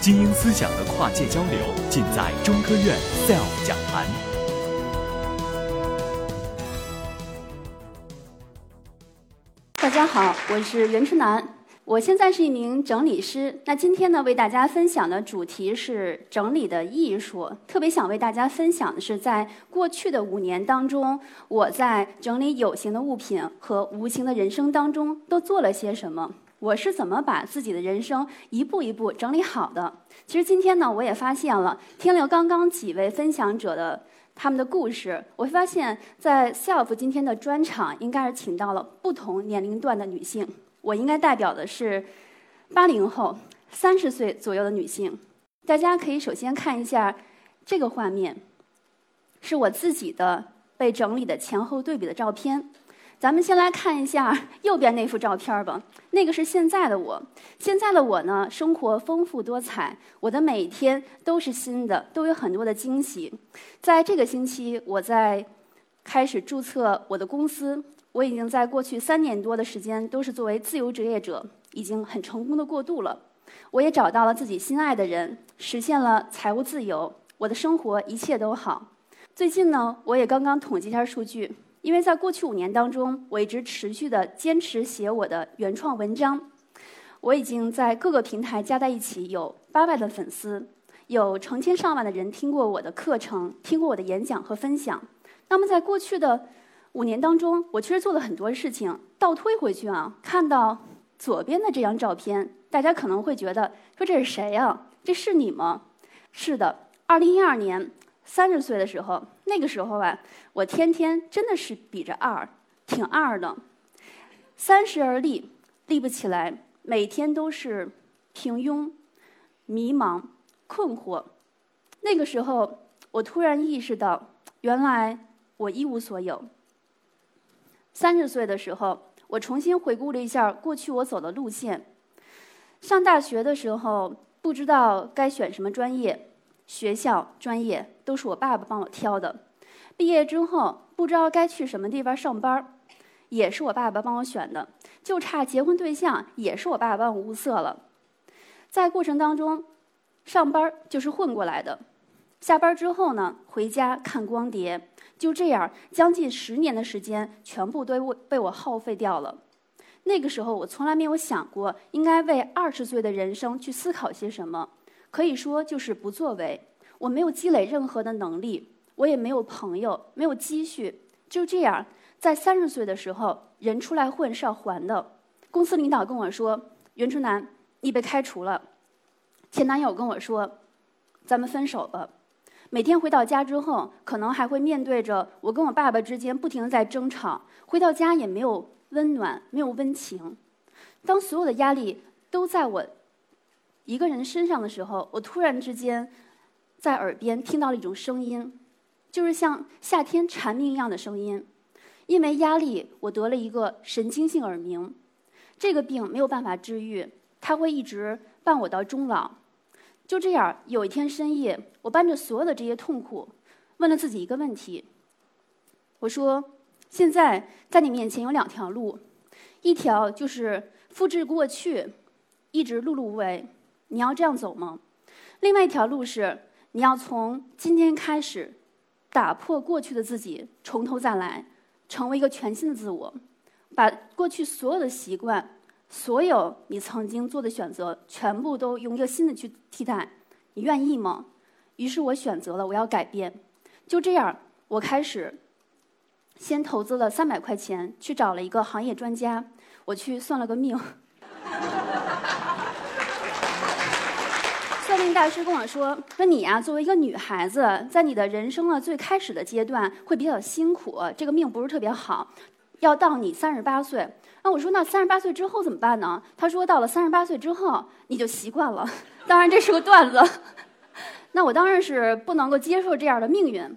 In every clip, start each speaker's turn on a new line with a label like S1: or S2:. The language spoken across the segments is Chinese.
S1: 精英思想的跨界交流，尽在中科院 SELF 讲坛。
S2: 大家好，我是袁春楠，我现在是一名整理师。那今天呢，为大家分享的主题是整理的艺术。特别想为大家分享的是，在过去的五年当中，我在整理有形的物品和无形的人生当中都做了些什么。我是怎么把自己的人生一步一步整理好的？其实今天呢，我也发现了，听了刚刚几位分享者的他们的故事，我发现，在 SELF 今天的专场应该是请到了不同年龄段的女性。我应该代表的是八零后，三十岁左右的女性。大家可以首先看一下这个画面，是我自己的被整理的前后对比的照片。咱们先来看一下右边那幅照片吧，那个是现在的我。现在的我呢，生活丰富多彩，我的每一天都是新的，都有很多的惊喜。在这个星期，我在开始注册我的公司，我已经在过去三年多的时间都是作为自由职业者，已经很成功的过渡了。我也找到了自己心爱的人，实现了财务自由，我的生活一切都好。最近呢，我也刚刚统计一下数据。因为在过去五年当中，我一直持续的坚持写我的原创文章，我已经在各个平台加在一起有八万的粉丝，有成千上万的人听过我的课程，听过我的演讲和分享。那么在过去的五年当中，我确实做了很多事情。倒推回去啊，看到左边的这张照片，大家可能会觉得说这是谁呀？这是你吗？是的，二零一二年。三十岁的时候，那个时候啊，我天天真的是比着二，挺二的。三十而立，立不起来，每天都是平庸、迷茫、困惑。那个时候，我突然意识到，原来我一无所有。三十岁的时候，我重新回顾了一下过去我走的路线。上大学的时候，不知道该选什么专业。学校、专业都是我爸爸帮我挑的。毕业之后不知道该去什么地方上班，也是我爸爸帮我选的。就差结婚对象，也是我爸爸帮我物色了。在过程当中，上班就是混过来的。下班之后呢，回家看光碟，就这样将近十年的时间，全部都被我耗费掉了。那个时候，我从来没有想过应该为二十岁的人生去思考些什么。可以说就是不作为，我没有积累任何的能力，我也没有朋友，没有积蓄，就这样，在三十岁的时候，人出来混是要还的。公司领导跟我说：“袁春楠，你被开除了。”前男友跟我说：“咱们分手吧。”每天回到家之后，可能还会面对着我跟我爸爸之间不停的在争吵，回到家也没有温暖，没有温情。当所有的压力都在我。一个人身上的时候，我突然之间在耳边听到了一种声音，就是像夏天蝉鸣一样的声音。因为压力，我得了一个神经性耳鸣，这个病没有办法治愈，它会一直伴我到终老。就这样，有一天深夜，我搬着所有的这些痛苦，问了自己一个问题：我说，现在在你面前有两条路，一条就是复制过去，一直碌碌无为。你要这样走吗？另外一条路是，你要从今天开始，打破过去的自己，从头再来，成为一个全新的自我，把过去所有的习惯，所有你曾经做的选择，全部都用一个新的去替代。你愿意吗？于是我选择了我要改变。就这样，我开始先投资了三百块钱，去找了一个行业专家，我去算了个命。算命大师跟我说：“说你呀，作为一个女孩子，在你的人生的最开始的阶段会比较辛苦，这个命不是特别好，要到你三十八岁。那我说，那三十八岁之后怎么办呢？他说，到了三十八岁之后，你就习惯了。当然，这是个段子。那我当然是不能够接受这样的命运。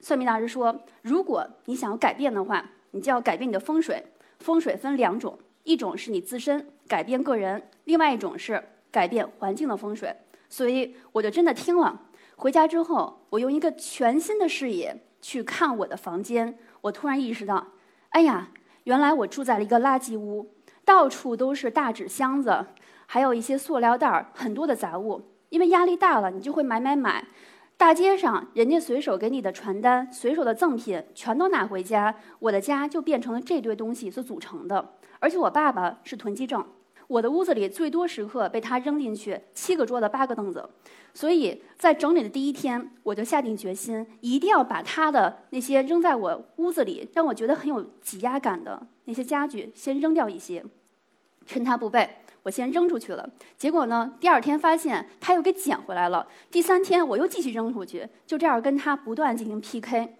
S2: 算命大师说，如果你想要改变的话，你就要改变你的风水。风水分两种，一种是你自身改变个人，另外一种是改变环境的风水。”所以我就真的听了。回家之后，我用一个全新的视野去看我的房间，我突然意识到，哎呀，原来我住在了一个垃圾屋，到处都是大纸箱子，还有一些塑料袋儿，很多的杂物。因为压力大了，你就会买买买。大街上人家随手给你的传单、随手的赠品，全都拿回家，我的家就变成了这堆东西所组成的。而且我爸爸是囤积症，我的屋子里最多时刻被他扔进去七个桌子、八个凳子。所以在整理的第一天，我就下定决心，一定要把他的那些扔在我屋子里让我觉得很有挤压感的那些家具先扔掉一些，趁他不备。我先扔出去了，结果呢？第二天发现他又给捡回来了。第三天我又继续扔出去，就这样跟他不断进行 PK。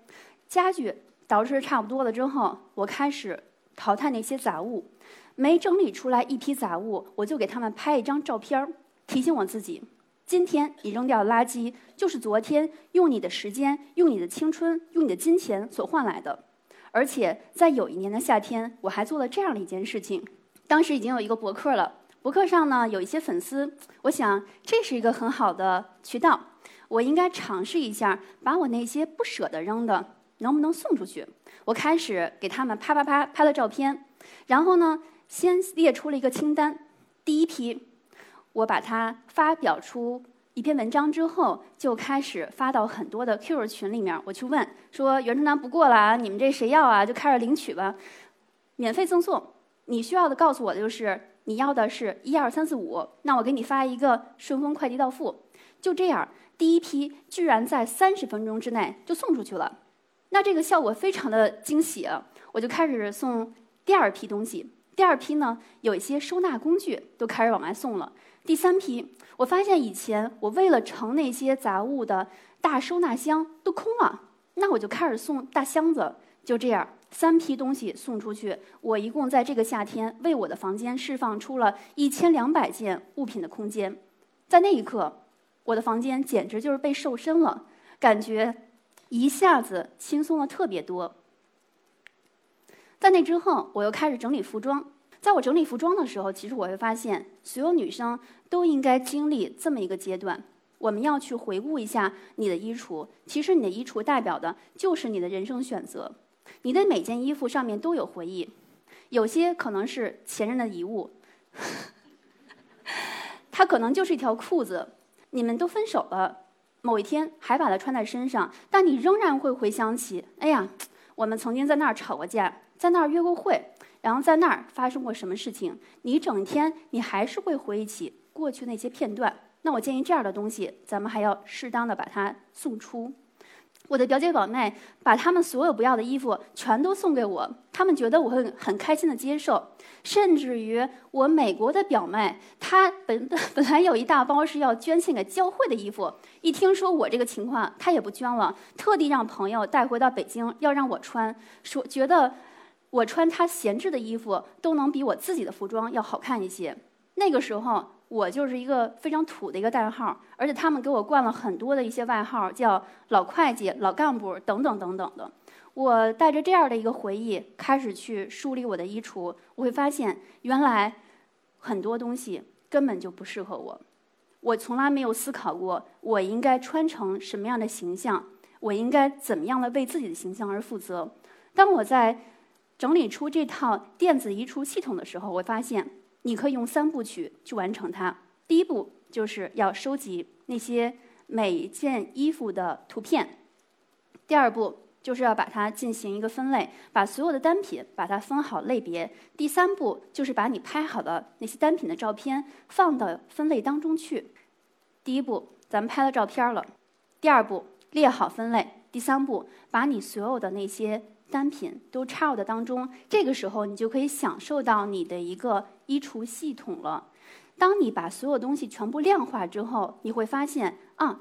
S2: 家具捯饬差不多了之后，我开始淘汰那些杂物。没整理出来一批杂物，我就给他们拍一张照片儿提醒我自己：今天你扔掉的垃圾，就是昨天用你的时间、用你的青春、用你的金钱所换来的。而且在有一年的夏天，我还做了这样的一件事情。当时已经有一个博客了。博客上呢有一些粉丝，我想这是一个很好的渠道，我应该尝试一下，把我那些不舍得扔的能不能送出去。我开始给他们啪啪啪拍了照片，然后呢，先列出了一个清单。第一批，我把它发表出一篇文章之后，就开始发到很多的 QQ 群里面。我去问说：“袁春楠不过了啊，你们这谁要啊？就开始领取吧，免费赠送。你需要的告诉我的就是。”你要的是一二三四五，那我给你发一个顺丰快递到付，就这样，第一批居然在三十分钟之内就送出去了，那这个效果非常的惊喜，我就开始送第二批东西。第二批呢，有一些收纳工具都开始往外送了。第三批，我发现以前我为了盛那些杂物的大收纳箱都空了，那我就开始送大箱子，就这样。三批东西送出去，我一共在这个夏天为我的房间释放出了一千两百件物品的空间。在那一刻，我的房间简直就是被瘦身了，感觉一下子轻松了特别多。在那之后，我又开始整理服装。在我整理服装的时候，其实我会发现，所有女生都应该经历这么一个阶段：我们要去回顾一下你的衣橱。其实，你的衣橱代表的就是你的人生选择。你的每件衣服上面都有回忆，有些可能是前任的遗物，它可能就是一条裤子，你们都分手了，某一天还把它穿在身上，但你仍然会回想起，哎呀，我们曾经在那儿吵过架，在那儿约过会，然后在那儿发生过什么事情，你整天你还是会回忆起过去那些片段。那我建议这样的东西，咱们还要适当的把它送出。我的表姐表妹把他们所有不要的衣服全都送给我，他们觉得我会很开心的接受。甚至于我美国的表妹，她本 本来有一大包是要捐献给教会的衣服，一听说我这个情况，她也不捐了，特地让朋友带回到北京要让我穿，说觉得我穿他闲置的衣服都能比我自己的服装要好看一些。那个时候。我就是一个非常土的一个代号，而且他们给我冠了很多的一些外号，叫老会计、老干部等等等等的。我带着这样的一个回忆开始去梳理我的衣橱，我会发现原来很多东西根本就不适合我。我从来没有思考过我应该穿成什么样的形象，我应该怎么样的为自己的形象而负责。当我在整理出这套电子移除系统的时候，我发现。你可以用三部曲去完成它。第一步就是要收集那些每件衣服的图片，第二步就是要把它进行一个分类，把所有的单品把它分好类别。第三步就是把你拍好的那些单品的照片放到分类当中去。第一步，咱们拍了照片了；第二步，列好分类；第三步，把你所有的那些。单品都插入的当中，这个时候你就可以享受到你的一个衣橱系统了。当你把所有东西全部量化之后，你会发现啊，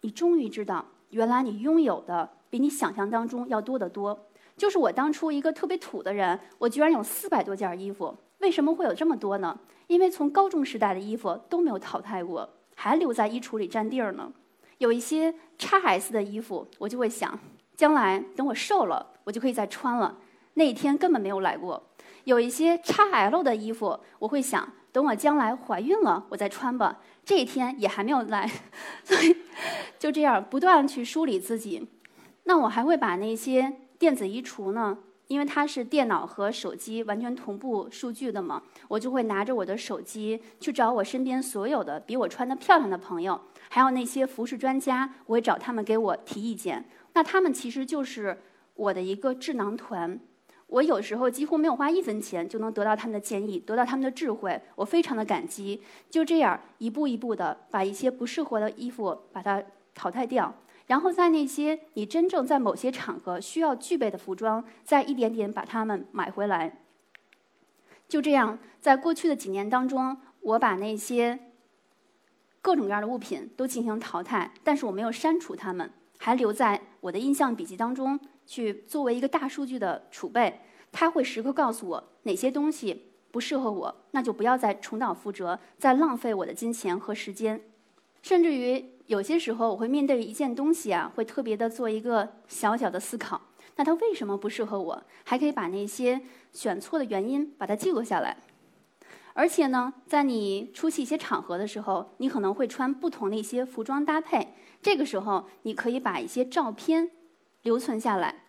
S2: 你终于知道，原来你拥有的比你想象当中要多得多。就是我当初一个特别土的人，我居然有四百多件衣服，为什么会有这么多呢？因为从高中时代的衣服都没有淘汰过，还留在衣橱里占地儿呢。有一些 x S 的衣服，我就会想。将来等我瘦了，我就可以再穿了。那一天根本没有来过。有一些 XL 的衣服，我会想等我将来怀孕了，我再穿吧。这一天也还没有来，所以就这样不断去梳理自己。那我还会把那些电子衣橱呢因为它是电脑和手机完全同步数据的嘛，我就会拿着我的手机去找我身边所有的比我穿的漂亮的朋友，还有那些服饰专家，我会找他们给我提意见。那他们其实就是我的一个智囊团，我有时候几乎没有花一分钱就能得到他们的建议，得到他们的智慧，我非常的感激。就这样一步一步的把一些不适合的衣服把它淘汰掉。然后在那些你真正在某些场合需要具备的服装，再一点点把它们买回来。就这样，在过去的几年当中，我把那些各种各样的物品都进行淘汰，但是我没有删除它们，还留在我的印象笔记当中，去作为一个大数据的储备。它会时刻告诉我哪些东西不适合我，那就不要再重蹈覆辙，再浪费我的金钱和时间，甚至于。有些时候，我会面对一件东西啊，会特别的做一个小小的思考。那它为什么不适合我？还可以把那些选错的原因把它记录下来。而且呢，在你出席一些场合的时候，你可能会穿不同的一些服装搭配。这个时候，你可以把一些照片留存下来，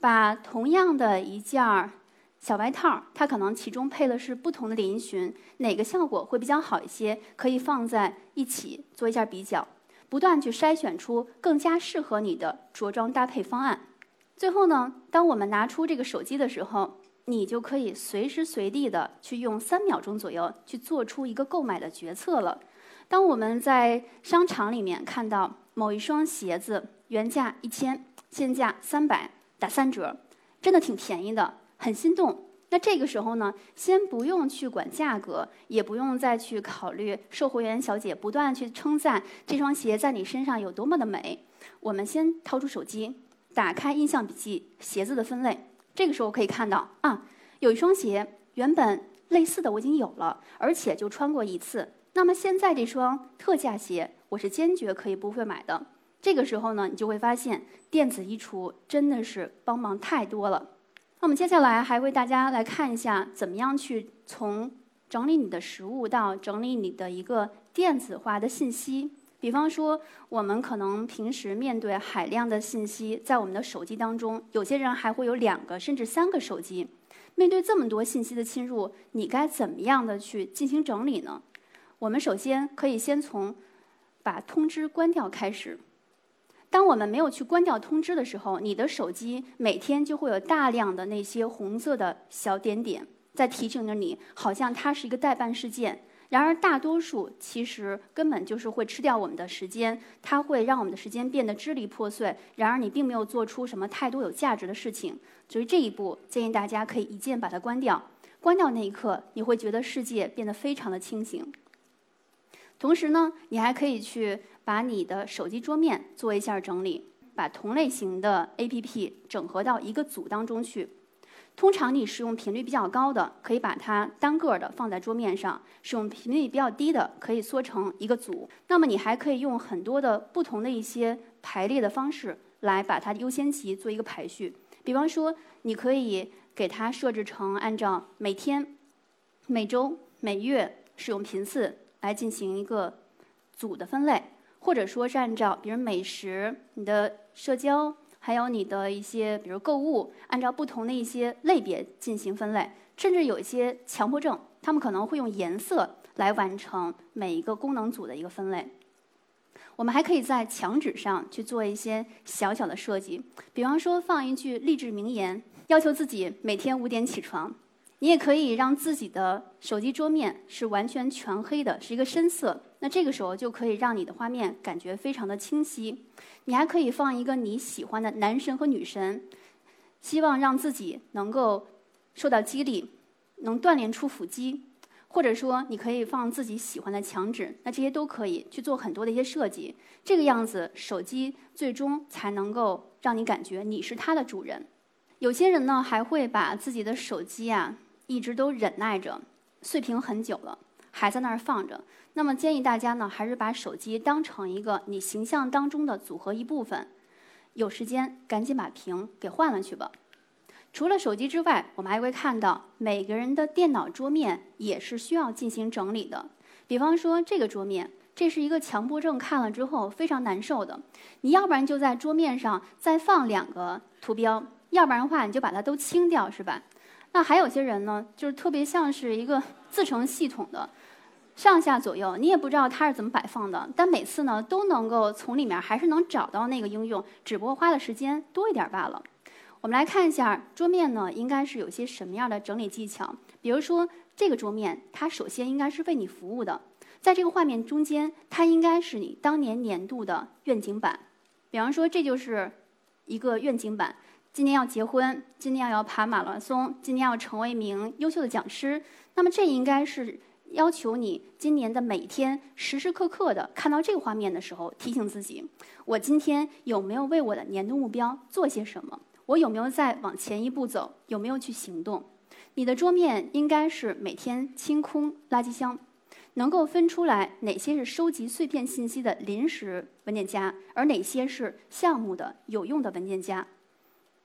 S2: 把同样的一件儿。小外套，它可能其中配的是不同的连衣裙，哪个效果会比较好一些？可以放在一起做一下比较。不断去筛选出更加适合你的着装搭配方案。最后呢，当我们拿出这个手机的时候，你就可以随时随地的去用三秒钟左右去做出一个购买的决策了。当我们在商场里面看到某一双鞋子原价一千，现价三百，打三折，真的挺便宜的，很心动。那这个时候呢，先不用去管价格，也不用再去考虑售货员小姐不断去称赞这双鞋在你身上有多么的美。我们先掏出手机，打开印象笔记鞋子的分类。这个时候可以看到啊，有一双鞋原本类似的我已经有了，而且就穿过一次。那么现在这双特价鞋，我是坚决可以不会买的。这个时候呢，你就会发现电子衣橱真的是帮忙太多了。那我们接下来还为大家来看一下，怎么样去从整理你的食物到整理你的一个电子化的信息。比方说，我们可能平时面对海量的信息，在我们的手机当中，有些人还会有两个甚至三个手机。面对这么多信息的侵入，你该怎么样的去进行整理呢？我们首先可以先从把通知关掉开始。当我们没有去关掉通知的时候，你的手机每天就会有大量的那些红色的小点点在提醒着你，好像它是一个待办事件。然而，大多数其实根本就是会吃掉我们的时间，它会让我们的时间变得支离破碎。然而，你并没有做出什么太多有价值的事情。所以这一步，建议大家可以一键把它关掉。关掉那一刻，你会觉得世界变得非常的清醒。同时呢，你还可以去。把你的手机桌面做一下整理，把同类型的 APP 整合到一个组当中去。通常你使用频率比较高的，可以把它单个的放在桌面上；使用频率比较低的，可以缩成一个组。那么你还可以用很多的不同的一些排列的方式来把它优先级做一个排序。比方说，你可以给它设置成按照每天、每周、每月使用频次来进行一个组的分类。或者说是按照，比如美食、你的社交，还有你的一些，比如购物，按照不同的一些类别进行分类。甚至有一些强迫症，他们可能会用颜色来完成每一个功能组的一个分类。我们还可以在墙纸上去做一些小小的设计，比方说放一句励志名言，要求自己每天五点起床。你也可以让自己的手机桌面是完全全黑的，是一个深色。那这个时候就可以让你的画面感觉非常的清晰。你还可以放一个你喜欢的男神和女神，希望让自己能够受到激励，能锻炼出腹肌。或者说，你可以放自己喜欢的墙纸，那这些都可以去做很多的一些设计。这个样子，手机最终才能够让你感觉你是它的主人。有些人呢，还会把自己的手机啊。一直都忍耐着，碎屏很久了，还在那儿放着。那么建议大家呢，还是把手机当成一个你形象当中的组合一部分。有时间赶紧把屏给换了去吧。除了手机之外，我们还会看到每个人的电脑桌面也是需要进行整理的。比方说这个桌面，这是一个强迫症，看了之后非常难受的。你要不然就在桌面上再放两个图标。要不然的话你就把它都清掉，是吧？那还有些人呢，就是特别像是一个自成系统的，上下左右你也不知道它是怎么摆放的，但每次呢都能够从里面还是能找到那个应用，只不过花的时间多一点罢了。我们来看一下桌面呢，应该是有些什么样的整理技巧？比如说这个桌面，它首先应该是为你服务的，在这个画面中间，它应该是你当年年度的愿景板。比方说，这就是一个愿景板。今年要结婚，今年要跑马拉松，今年要成为一名优秀的讲师。那么，这应该是要求你今年的每天时时刻刻的看到这个画面的时候，提醒自己：我今天有没有为我的年度目标做些什么？我有没有再往前一步走？有没有去行动？你的桌面应该是每天清空垃圾箱，能够分出来哪些是收集碎片信息的临时文件夹，而哪些是项目的有用的文件夹。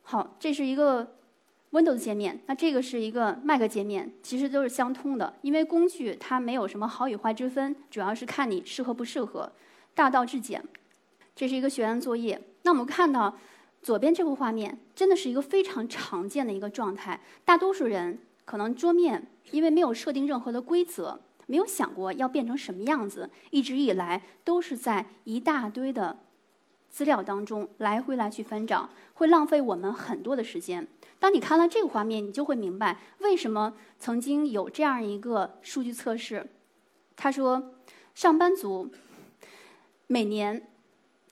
S2: 好，这是一个 Windows 界面，那这个是一个 Mac 界面，其实都是相通的，因为工具它没有什么好与坏之分，主要是看你适合不适合。大道至简，这是一个学员作业。那我们看到左边这幅画面，真的是一个非常常见的一个状态。大多数人可能桌面因为没有设定任何的规则，没有想过要变成什么样子，一直以来都是在一大堆的。资料当中来回来去翻找，会浪费我们很多的时间。当你看了这个画面，你就会明白为什么曾经有这样一个数据测试。他说，上班族每年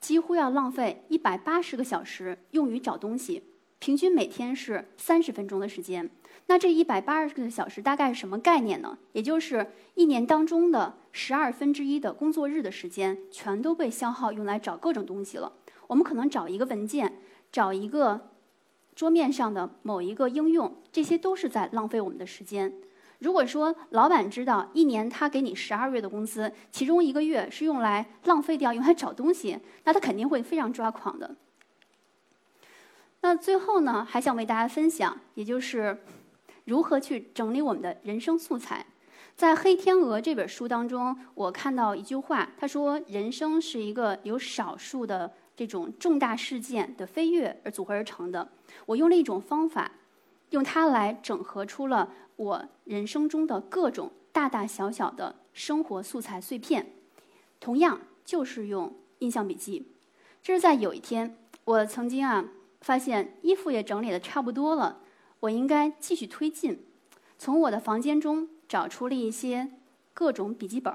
S2: 几乎要浪费一百八十个小时用于找东西，平均每天是三十分钟的时间。那这一百八十个小时大概是什么概念呢？也就是一年当中的十二分之一的工作日的时间，全都被消耗用来找各种东西了。我们可能找一个文件，找一个桌面上的某一个应用，这些都是在浪费我们的时间。如果说老板知道一年他给你十二月的工资，其中一个月是用来浪费掉、用来找东西，那他肯定会非常抓狂的。那最后呢，还想为大家分享，也就是。如何去整理我们的人生素材？在《黑天鹅》这本书当中，我看到一句话，他说：“人生是一个由少数的这种重大事件的飞跃而组合而成的。”我用了一种方法，用它来整合出了我人生中的各种大大小小的生活素材碎片。同样，就是用印象笔记。这是在有一天，我曾经啊发现衣服也整理的差不多了。我应该继续推进，从我的房间中找出了一些各种笔记本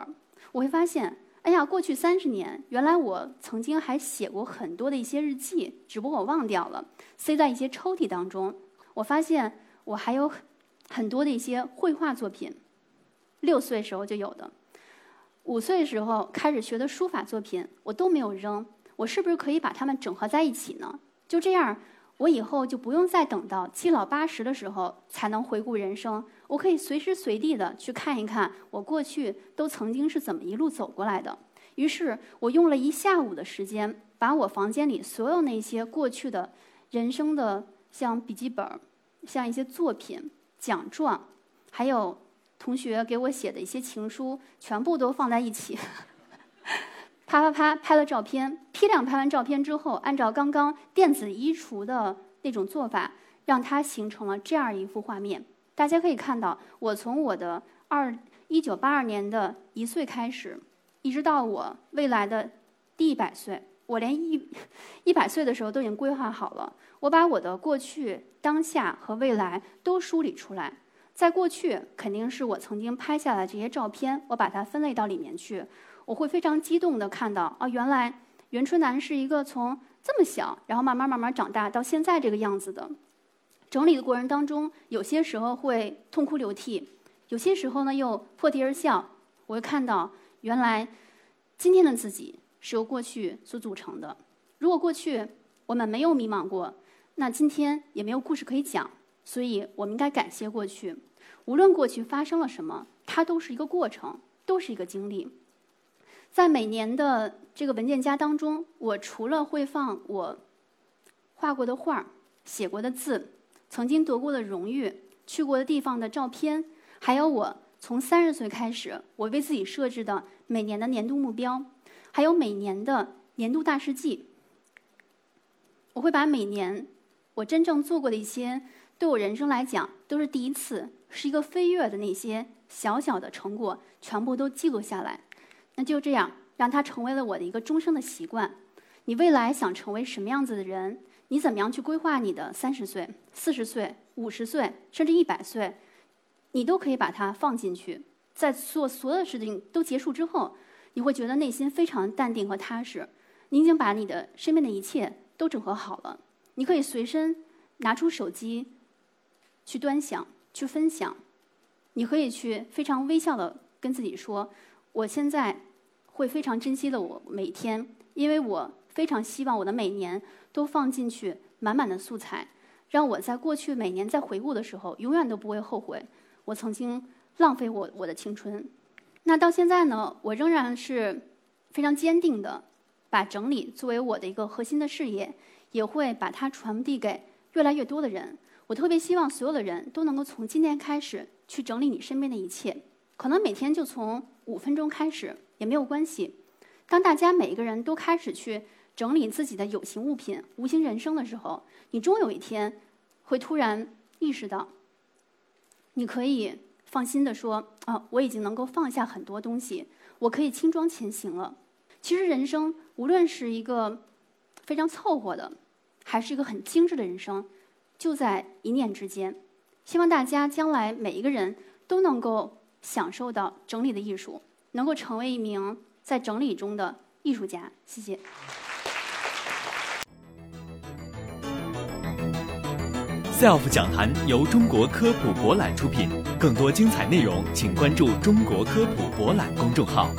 S2: 我会发现，哎呀，过去三十年，原来我曾经还写过很多的一些日记，只不过我忘掉了，塞在一些抽屉当中。我发现我还有很多的一些绘画作品，六岁时候就有的，五岁时候开始学的书法作品，我都没有扔。我是不是可以把它们整合在一起呢？就这样。我以后就不用再等到七老八十的时候才能回顾人生，我可以随时随地的去看一看我过去都曾经是怎么一路走过来的。于是我用了一下午的时间，把我房间里所有那些过去的人生的像笔记本、像一些作品、奖状，还有同学给我写的一些情书，全部都放在一起。啪啪啪拍了照片，批量拍完照片之后，按照刚刚电子衣橱的那种做法，让它形成了这样一幅画面。大家可以看到，我从我的二一九八二年的一岁开始，一直到我未来的第一百岁，我连一 一百岁的时候都已经规划好了。我把我的过去、当下和未来都梳理出来。在过去，肯定是我曾经拍下来这些照片，我把它分类到里面去。我会非常激动地看到啊，原来袁春楠是一个从这么小，然后慢慢慢慢长大到现在这个样子的。整理的过程当中，有些时候会痛哭流涕，有些时候呢又破涕而笑。我会看到，原来今天的自己是由过去所组成的。如果过去我们没有迷茫过，那今天也没有故事可以讲。所以我们应该感谢过去，无论过去发生了什么，它都是一个过程，都是一个经历。在每年的这个文件夹当中，我除了会放我画过的画、写过的字、曾经得过的荣誉、去过的地方的照片，还有我从三十岁开始我为自己设置的每年的年度目标，还有每年的年度大事记。我会把每年我真正做过的一些，对我人生来讲都是第一次，是一个飞跃的那些小小的成果，全部都记录下来。那就这样，让它成为了我的一个终生的习惯。你未来想成为什么样子的人？你怎么样去规划你的三十岁、四十岁、五十岁，甚至一百岁？你都可以把它放进去。在做所有事情都结束之后，你会觉得内心非常淡定和踏实。你已经把你的身边的一切都整合好了。你可以随身拿出手机，去端详、去分享。你可以去非常微笑的跟自己说：“我现在会非常珍惜的我每天，因为我非常希望我的每年都放进去满满的素材，让我在过去每年在回顾的时候，永远都不会后悔我曾经浪费我我的青春。那到现在呢，我仍然是非常坚定的，把整理作为我的一个核心的事业。”也会把它传递给越来越多的人。我特别希望所有的人都能够从今天开始去整理你身边的一切，可能每天就从五分钟开始也没有关系。当大家每一个人都开始去整理自己的有形物品、无形人生的时候，你终有一天会突然意识到，你可以放心的说：“啊，我已经能够放下很多东西，我可以轻装前行了。”其实人生无论是一个。非常凑合的，还是一个很精致的人生，就在一念之间。希望大家将来每一个人都能够享受到整理的艺术，能够成为一名在整理中的艺术家。谢谢。
S1: SELF 讲坛由中国科普博览出品，更多精彩内容请关注中国科普博览公众号。